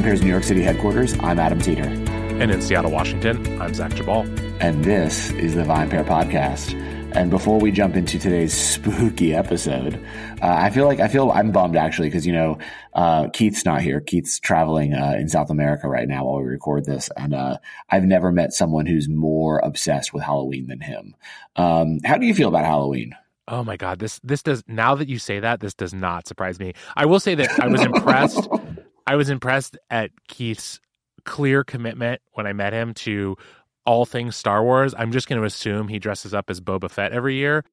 VinePair's New York City headquarters, I'm Adam Teeter. And in Seattle, Washington, I'm Zach Geballe. And this is the VinePair Podcast. And before we jump into today's spooky episode, uh, I feel like I feel I'm bummed actually because you know uh, Keith's not here. Keith's traveling uh, in South America right now while we record this, and uh, I've never met someone who's more obsessed with Halloween than him. Um, how do you feel about Halloween? Oh my god, this this does now that you say that, this does not surprise me. I will say that I was impressed. I was impressed at Keith's clear commitment when I met him to all things Star Wars. I'm just going to assume he dresses up as Boba Fett every year.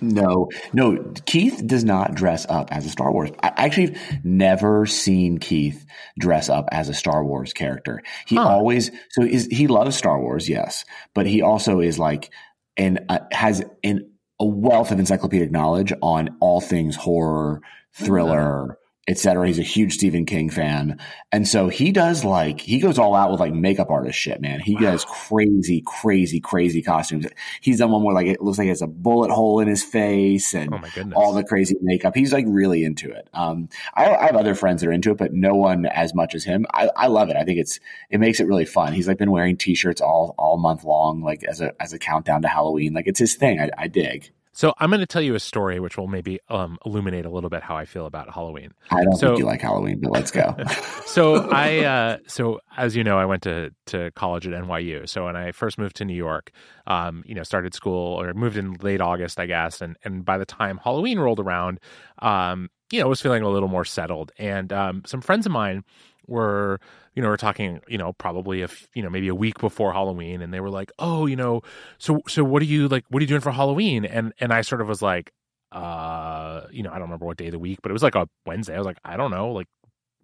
No, no. Keith does not dress up as a Star Wars. I actually have never seen Keith dress up as a Star Wars character. He huh. always so is he loves Star Wars, yes, but he also is like and uh, has an a wealth of encyclopedic knowledge on all things horror, thriller, etc. He's a huge Stephen King fan. And so he does like, he goes all out with like makeup artist shit, man. He wow. does crazy, crazy, crazy costumes. He's done one where like it looks like he has a bullet hole in his face and oh all the crazy makeup. He's like really into it. Um, I, I, have other friends that are into it, but no one as much as him. I, I love it. I think it's, it makes it really fun. He's like been wearing t-shirts all, all month long, like as a, as a countdown to Halloween. Like it's his thing. I, I dig. So I'm going to tell you a story which will maybe um, illuminate a little bit how I feel about Halloween. I don't so, think you like Halloween, but let's go. so I, uh, so as you know, I went to to college at NYU. So when I first moved to New York, um, you know, started school or moved in late August, I guess, and and by the time Halloween rolled around, um, you know, I was feeling a little more settled. And um, some friends of mine were you know we're talking you know probably if you know maybe a week before halloween and they were like oh you know so so what are you like what are you doing for halloween? And and i sort of was like uh you know i don't remember what day of the week but it was like a wednesday. I was like i don't know like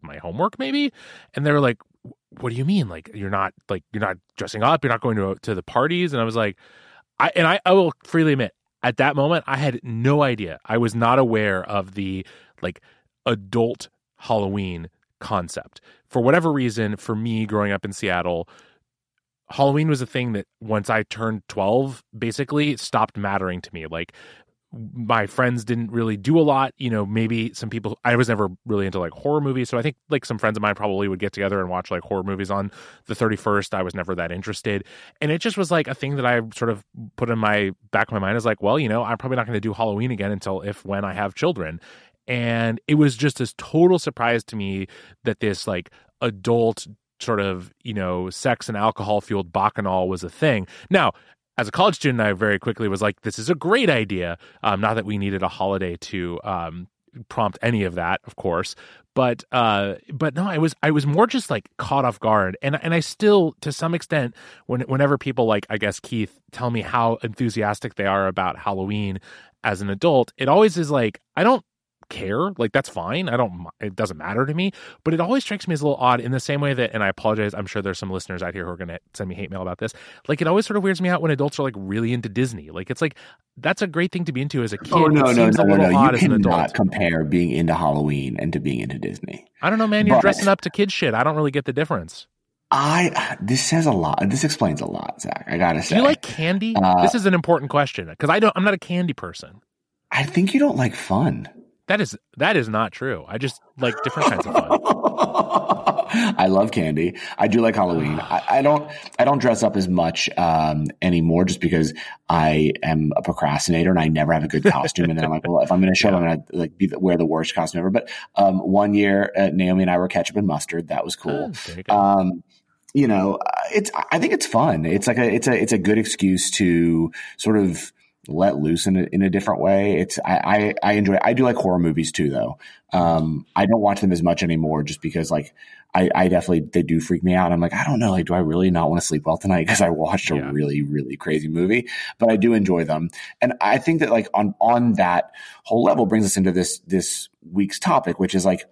my homework maybe? And they were like what do you mean? Like you're not like you're not dressing up you're not going to to the parties? And i was like i and i, I will freely admit at that moment i had no idea. I was not aware of the like adult halloween concept. For whatever reason, for me growing up in Seattle, Halloween was a thing that once I turned 12, basically stopped mattering to me. Like my friends didn't really do a lot. You know, maybe some people, I was never really into like horror movies. So I think like some friends of mine probably would get together and watch like horror movies on the 31st. I was never that interested. And it just was like a thing that I sort of put in my back of my mind as like, well, you know, I'm probably not going to do Halloween again until if when I have children and it was just this total surprise to me that this like adult sort of you know sex and alcohol fueled bacchanal was a thing. Now as a college student i very quickly was like this is a great idea. Um, not that we needed a holiday to um, prompt any of that of course. But uh but no i was i was more just like caught off guard. And and i still to some extent when whenever people like i guess keith tell me how enthusiastic they are about halloween as an adult it always is like i don't care. Like that's fine. I don't. It doesn't matter to me. But it always strikes me as a little odd in the same way that, and I apologize. I'm sure there's some listeners out here who are going to send me hate mail about this. Like it always sort of weirds me out when adults are like really into Disney. Like it's like that's a great thing to be into as a kid. Oh no, no, no, no, no! You cannot compare being into Halloween and to being into Disney. I don't know, man. You're but, dressing up to kid shit. I don't really get the difference. I this says a lot. This explains a lot, Zach. I gotta say. Do you like candy? Uh, this is an important question because I don't. I'm not a candy person. I think you don't like fun. That is that is not true. I just like different kinds of fun. I love candy. I do like Halloween. I, I don't. I don't dress up as much um, anymore, just because I am a procrastinator and I never have a good costume. and then I'm like, well, if I'm going to show up, I'm going to like be the, wear the worst costume ever. But um, one year, uh, Naomi and I were ketchup and mustard. That was cool. Oh, you, um, you know, it's. I think it's fun. It's like a. It's a. It's a good excuse to sort of let loose in a, in a different way. It's I, I, I enjoy. I do like horror movies too, though. Um, I don't watch them as much anymore, just because like I, I definitely they do freak me out. I'm like I don't know, like do I really not want to sleep well tonight because I watched a yeah. really really crazy movie? But I do enjoy them, and I think that like on on that whole level brings us into this this week's topic, which is like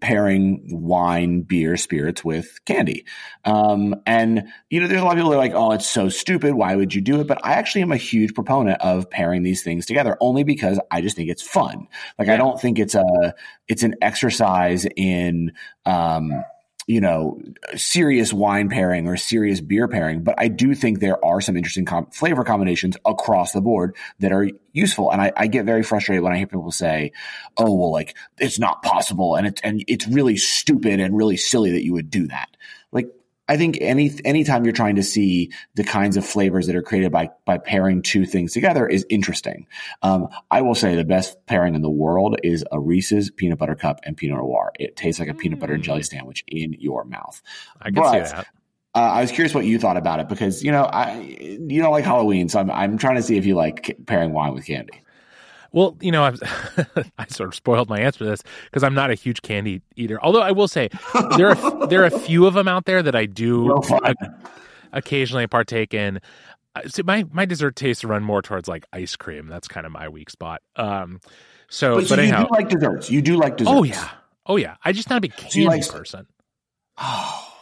pairing wine, beer, spirits with candy. Um, and, you know, there's a lot of people that are like, oh, it's so stupid. Why would you do it? But I actually am a huge proponent of pairing these things together only because I just think it's fun. Like, yeah. I don't think it's a, it's an exercise in, um, you know, serious wine pairing or serious beer pairing, but I do think there are some interesting com- flavor combinations across the board that are useful. And I, I, get very frustrated when I hear people say, "Oh, well, like it's not possible," and it's and it's really stupid and really silly that you would do that. I think any anytime you're trying to see the kinds of flavors that are created by by pairing two things together is interesting. Um, I will say the best pairing in the world is a Reese's peanut butter cup and Pinot Noir. It tastes like a peanut butter and jelly mm. sandwich in your mouth. I can but, see that. Uh, I was curious what you thought about it because you know I you don't like Halloween, so I'm I'm trying to see if you like pairing wine with candy. Well, you know, I've I sort of spoiled my answer to this because I'm not a huge candy eater. Although I will say there are there are a few of them out there that I do occasionally partake in. Uh, so my my dessert tastes run more towards like ice cream. That's kind of my weak spot. Um, so, but, so but you anyhow, do like desserts. You do like desserts. Oh yeah, oh yeah. I just not a big candy so like, person. Oh.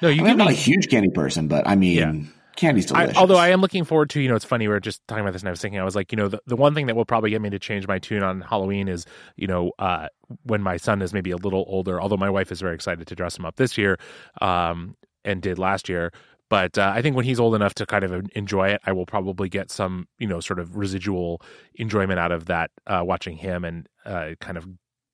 No, you I'm not a huge candy person, but I mean. Yeah candy's delicious. I, although I am looking forward to, you know, it's funny. We are just talking about this, and I was thinking, I was like, you know, the, the one thing that will probably get me to change my tune on Halloween is, you know, uh, when my son is maybe a little older. Although my wife is very excited to dress him up this year, um, and did last year. But uh, I think when he's old enough to kind of enjoy it, I will probably get some, you know, sort of residual enjoyment out of that, uh, watching him and uh, kind of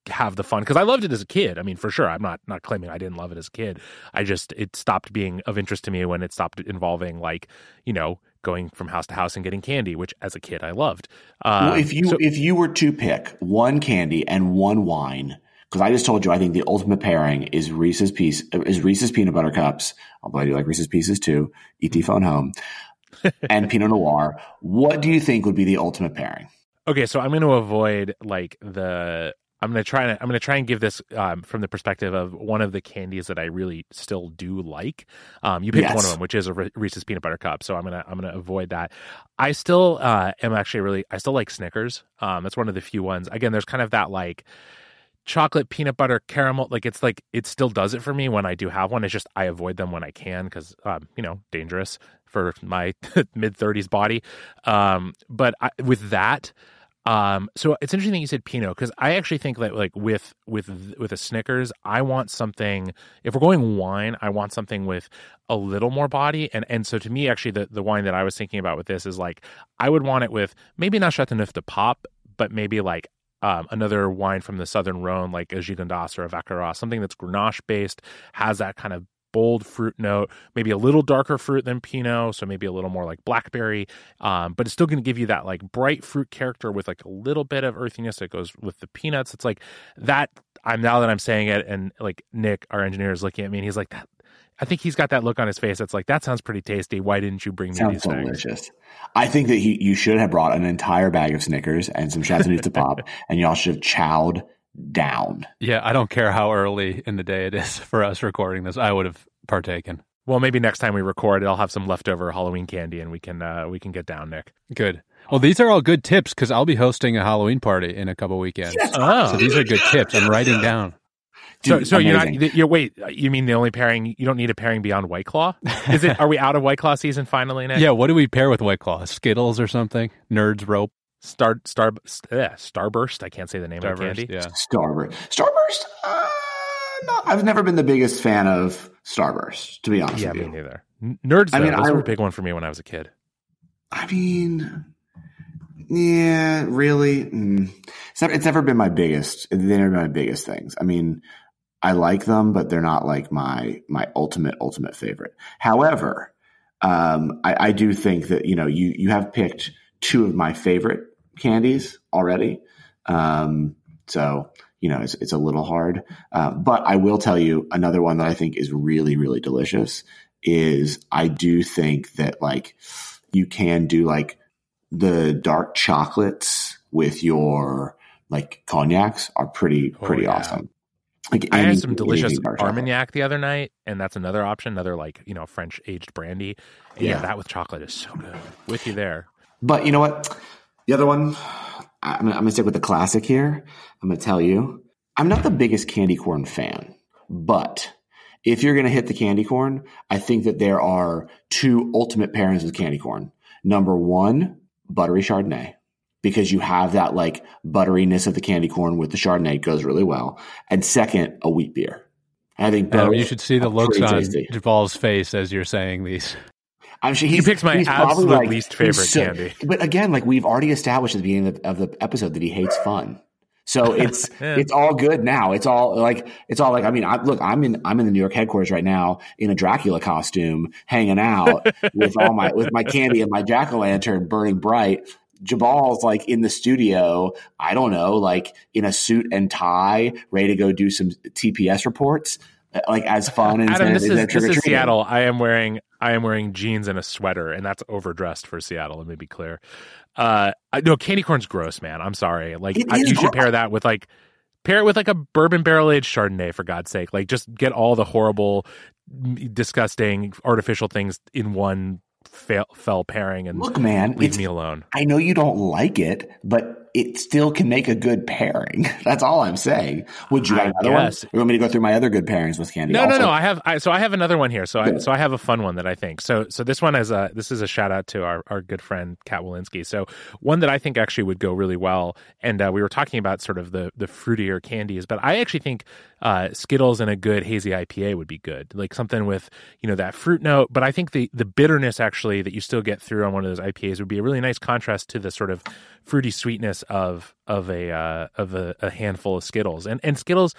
have the fun because I loved it as a kid. I mean, for sure, I'm not not claiming I didn't love it as a kid. I just it stopped being of interest to me when it stopped involving like you know going from house to house and getting candy, which as a kid I loved. Uh, well, if you so, if you were to pick one candy and one wine, because I just told you I think the ultimate pairing is Reese's piece is Reese's peanut butter cups. Although I do like Reese's pieces too. ET phone home and Pinot Noir. What do you think would be the ultimate pairing? Okay, so I'm going to avoid like the I'm gonna try and I'm gonna try and give this um, from the perspective of one of the candies that I really still do like. Um, you picked yes. one of them, which is a Reese's peanut butter cup, so I'm gonna I'm gonna avoid that. I still uh, am actually really I still like Snickers. Um, that's one of the few ones. Again, there's kind of that like chocolate peanut butter caramel like it's like it still does it for me when i do have one it's just i avoid them when i can because um, you know dangerous for my mid 30s body um, but I, with that um, so it's interesting that you said Pinot because I actually think that like with with with a Snickers, I want something. If we're going wine, I want something with a little more body. And and so to me, actually, the the wine that I was thinking about with this is like I would want it with maybe not Chateauneuf de Pape, but maybe like um, another wine from the Southern Rhone, like a Gigondas or a Vacqueyras, something that's Grenache based, has that kind of bold fruit note, maybe a little darker fruit than Pinot, so maybe a little more like blackberry, um, but it's still going to give you that like bright fruit character with like a little bit of earthiness that goes with the peanuts. It's like that. I'm now that I'm saying it, and like Nick, our engineer, is looking at me, and he's like, "That." I think he's got that look on his face. That's like that sounds pretty tasty. Why didn't you bring me sounds these delicious. Things? I think that he, you should have brought an entire bag of Snickers and some Chateauneuf de Pape, and y'all should have chowed down. Yeah, I don't care how early in the day it is for us recording this. I would have partaken. Well, maybe next time we record, I'll have some leftover Halloween candy, and we can uh, we can get down, Nick. Good. Well, these are all good tips because I'll be hosting a Halloween party in a couple weekends. Yes. Oh. So these are good tips. I'm writing down. Dude, so, so you're not you're wait. You mean the only pairing? You don't need a pairing beyond White Claw. Is it? are we out of White Claw season finally? Nick? Yeah. What do we pair with White Claw? Skittles or something? Nerds rope. Star star yeah, Starburst. I can't say the name Starburst, of the candy. Yeah, Starburst. Starburst. Uh, no, I've never been the biggest fan of Starburst. To be honest, yeah, with me neither. Nerds. Though, I mean, those I, were a big one for me when I was a kid. I mean, yeah, really. Mm. It's, never, it's never been my biggest. They've never been my biggest things. I mean, I like them, but they're not like my my ultimate ultimate favorite. However, um, I, I do think that you know you you have picked two of my favorite candies already. Um, so, you know, it's, it's a little hard. Uh, but I will tell you another one that I think is really, really delicious is I do think that like you can do like the dark chocolates with your like cognacs are pretty, oh, pretty oh, yeah. awesome. Like I had some delicious Armagnac the other night, and that's another option, another like you know French aged brandy. Yeah. yeah. that with chocolate is so good. With you there. But you know what? The other one, I'm, I'm going to stick with the classic here. I'm going to tell you, I'm not the biggest candy corn fan, but if you're going to hit the candy corn, I think that there are two ultimate pairings with candy corn. Number one, buttery Chardonnay, because you have that like butteriness of the candy corn with the Chardonnay goes really well. And second, a wheat beer I think Um, both you should see the looks on. Geballe's face as you're saying these. I'm sure He picks my absolute like- least favorite so- candy. But again, like we've already established at the beginning of the, of the episode that he hates fun. So it's Yeah. it's all good now. It's all like it's all like I mean, I, look, I'm in I'm in the New York headquarters right now in a Dracula costume, hanging out with all my with my candy and my jack o' lantern burning bright. Geballe's like in the studio. I don't know, like in a suit and tie, ready to go do some TPS reports, like as fun as Adam, this is this is. Seattle. I am wearing I am wearing jeans and a sweater, and that's overdressed for Seattle. Let me be clear. Uh, I- no, candy corn's gross, man. I'm sorry. Like I, you should pair that with like pair it with like a bourbon barrel aged Chardonnay for God's sake. Like just get all the horrible, disgusting, artificial things in one fail, fell pairing and Look, man, leave me alone. I know you don't like it, but it still can make a good pairing. That's all I'm saying. Would you like another one? guess. Or you want me to go through my other good pairings with candy? No, no, Also- no. I have I, so I have another one here. So I so I have a fun one that I think. So so this one is a this is a shout out to our, our good friend Cat Wolinski. So one that I think actually would go really well. And uh, we were talking about sort of the the fruitier candies, but I actually think uh, Skittles and a good hazy IPA would be good. Like something with you know that fruit note. But I think the the bitterness actually that you still get through on one of those IPAs would be a really nice contrast to the sort of fruity sweetness of of a uh, of a, a handful of Skittles. And and Skittles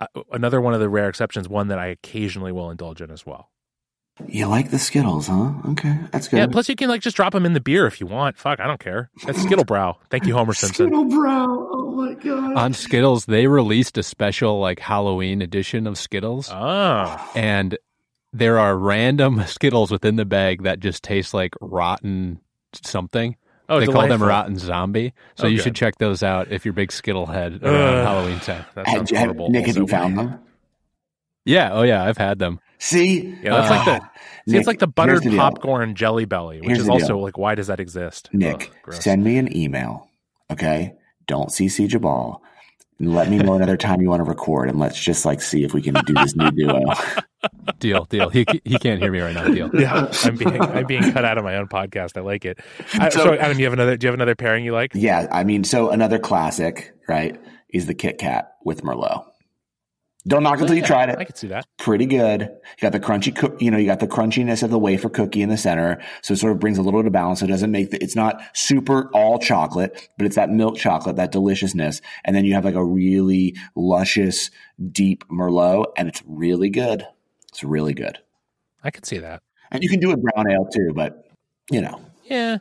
uh, another one of the rare exceptions, one that I occasionally will indulge in as well. You like the Skittles, huh? Okay, that's good. Yeah, plus you can like just drop them in the beer if you want. Fuck, I don't care. That's Skittlebrau. Thank you, Homer Simpson. Skittlebrau. Oh my god. On Skittles, they released a special like Halloween edition of Skittles, Oh, and there are random Skittles within the bag that just taste like rotten something. Oh, they call them. Rotten Zombie. So Oh, you good. should check those out if you're big Skittle head around Ugh. Halloween time. That Have- sounds have- horrible. Nick, have you found them? Yeah, oh yeah, I've had them. See, Yeah, that's like the- Ah, See, Nick, it's like the buttered the popcorn jelly belly, which Here's is also deal. like, why does that exist? Nick, Ugh, send me an email, okay? Don't CC Geballe. And let me know another time you want to record, and let's just like see if we can do this new duo. Deal, deal. He he can't hear me right now. Deal. yeah, I'm being I'm being cut out of my own podcast. I like it. I, so, So- Adam, you have another? Do you have another pairing you like? yeah, I mean, so another classic, right, is the Kit Kat with Merlot. Don't knock it until you tried it. I could see that. pretty good. You got the crunchy, coo- you know, you got the crunchiness of the wafer cookie in the center, so it sort of brings a little bit of balance. So it doesn't make the, it's not super all chocolate, but it's that milk chocolate, that deliciousness, and then you have like a really luscious, deep Merlot, and it's really good. It's really good, I could see that. and you can do a brown ale too, but you know, Yeah.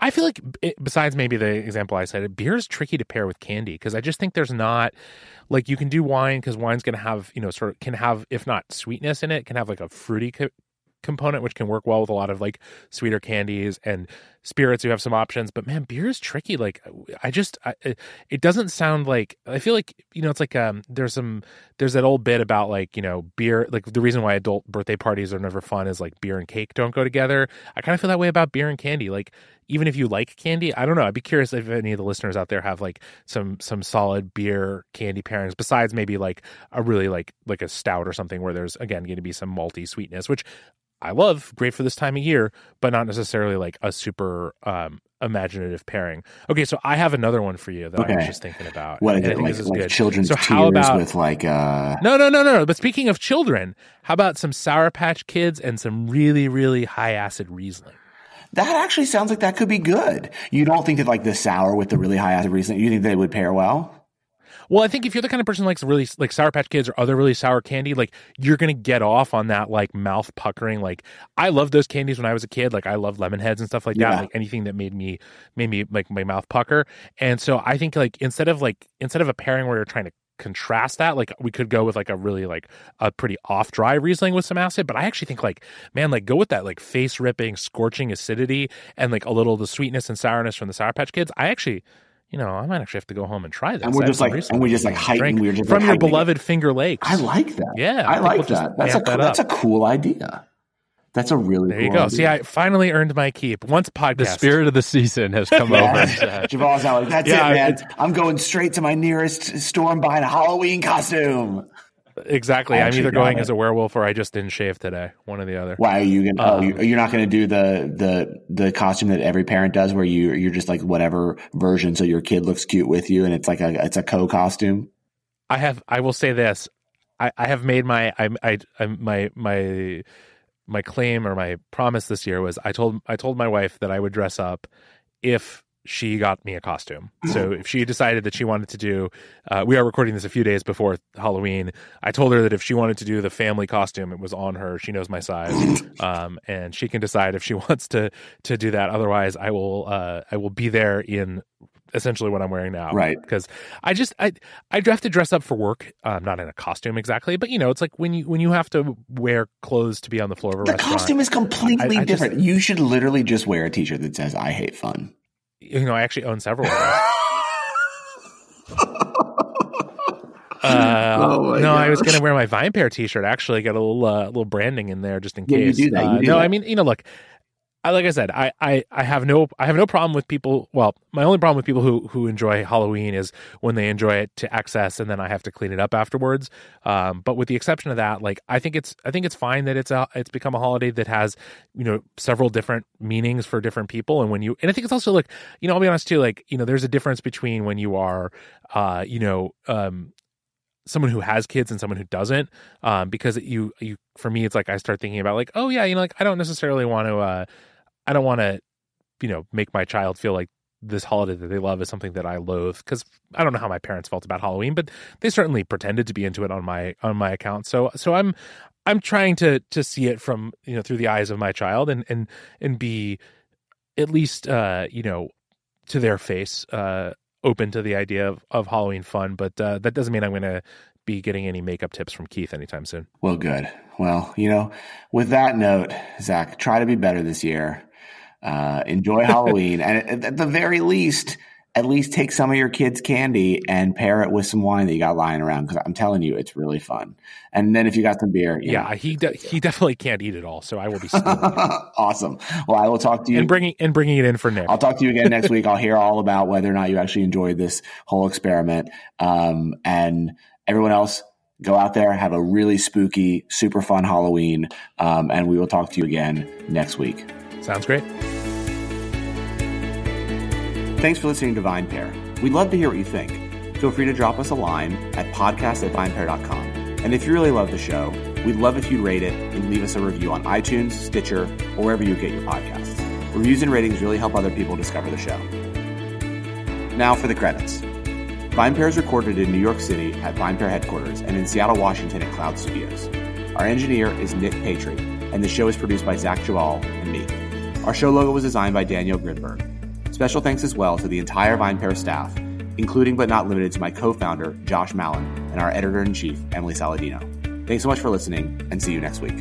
I feel like besides maybe the example I said, beer is tricky to pair with candy because I just think there's not like you can do wine because wine's going to have you know sort of can have if not sweetness in it can have like a fruity co- component which can work well with a lot of like sweeter candies and spirits who have some options but man beer is tricky like i just I, it- doesn't sound like i feel like you know it's like um there's some there's that old bit about like you know beer like the reason why adult birthday parties are never fun is like beer and cake don't go together. I kind of feel that way about beer and candy like even if you like candy i don't know i'd be curious if any of the listeners out there have like some some solid beer candy pairings besides maybe like a really like like a stout or something where there's again going to be some malty sweetness which i love great for this time of year but not necessarily like a super um imaginative pairing okay so i have another one for you that i was just thinking about what and I it think like? is Like children's so tears how about with like uh, no, no, no, no, no. But speaking of children, how about some Sour Patch Kids and some really, really high acid Riesling? that actually sounds like that could be good. You don't think that like the sour with the really high acid Riesling, you think they would pair well? Well, I think if you're the kind of person who likes really like Sour Patch Kids or other really sour candy, like you're gonna get off on that like mouth puckering. Like I loved those candies when I was a kid. Like I loved lemon heads and stuff like Yeah. that. Like anything that made me made me like my mouth pucker. And so I think like instead of like instead of a pairing where you're trying to contrast that like we could go with like a really like a pretty off dry riesling with some acid but i actually think like man like go with that like face ripping scorching acidity and like a little of the sweetness and sourness from the sour patch kids i actually you know i might actually have to go home and try this And we're I just like- and we just, like, heighten- we're just, from like, your heightening it. beloved finger lakes I like that. Yeah, I I like we'll that. That's a that cool, that's a cool idea. That's a really there cool you go idea. see i finally earned my keep once podcast The spirit of the season has come over. Yeah. Geballe's out like, that's Yeah, it, man. it's- I'm going straight to my nearest store and buying a Halloween costume. Exactly i'm either going as a werewolf or i just didn't shave today one or the other Why are you gonna? oh, Um, you, you're not gonna do the the the costume that every parent does, where you you're just like whatever version, so your kid looks cute with you, and it's like a it's a co costume. I have I will say this. I, I have made my I, I, I my my my claim or my promise this year was I told I told my wife that I would dress up if she got me a costume. So if she decided that she wanted to do, uh, we are recording this a few days before Halloween. I told her that if she wanted to do the family costume, it was on her. She knows my size, um, and she can decide if she wants to to do that. Otherwise, I will uh, I will be there in essentially what I'm wearing now. Right. Because I just I I have to dress up for work. Um, not in a costume exactly, but you know, it's like when you when you have to wear clothes to be on the floor of a the restaurant. costume is completely I- I different. just- you should literally just wear a T-shirt that says "I hate fun." You know, I actually own several of those. Uh, Oh no, I was going to wear my Vine Pair T-shirt. Actually, got a little uh, little branding in there just in Yeah, you case. do that, you Uh, no, that. I mean, you know, look, I like I said, I, I I have no I have no problem with people. Well, my only problem with people who who enjoy Halloween is when they enjoy it to excess, and then I have to clean it up afterwards. Um, but with the exception of that, like I think it's I think it's fine that it's a it's become a holiday that has you know several different meanings for different people, and when you and I think it's also like you know I'll be honest too, like you know there's a difference between when you are uh you know um someone who has kids and someone who doesn't um because you you for me it's like i start thinking about like oh yeah you know like i don't necessarily want to uh i don't want to you know make my child feel like this holiday that they love is something that i loathe because i don't know how my parents felt about halloween but they certainly pretended to be into it on my on my account so so i'm i'm trying to to see it from you know through the eyes of my child and and and be at least uh you know to their face uh open to the idea of, of halloween fun but uh that doesn't mean i'm gonna be getting any makeup tips from keith anytime soon Well, good. Well, you know, with that note, Zach, try to be better this year. Uh, enjoy Halloween, and at, the very least, at least take some of your kids' candy and pair it with some wine that you got lying around. Because I'm telling you, it's really fun. And then if you got some beer, yeah know. he de- he definitely can't eat it all so i will be awesome. Well, I will talk to you. and bringing and bringing it in for nick I'll talk to you again next week. I'll hear all about whether or not you actually enjoyed this whole experiment. Um, and everyone else, go out there, have a really spooky, super fun Halloween. Um, and we will talk to you again next week. Sounds great Thanks for listening to Vine Pair. We'd love to hear what you think. Feel free to drop us a line at podcast at vinepair.com. And if you really love the show, we'd love if you'd rate it and leave us a review on iTunes, Stitcher, or wherever you get your podcasts. Reviews and ratings really help other people discover the show. Now for the credits. Vine Pair is recorded in New York City at Vine Pair headquarters and in Seattle, Washington at Cloud Studios. Our engineer is Nick Patry, and the show is produced by Zach Geballe and me. Our show logo was designed by Daniel Grinberg. Special thanks as well to the entire Vine Pair staff, including but not limited to my co-founder, Josh Mallon, and our editor-in-chief, Emily Saladino. Thanks so much for listening, and see you next week.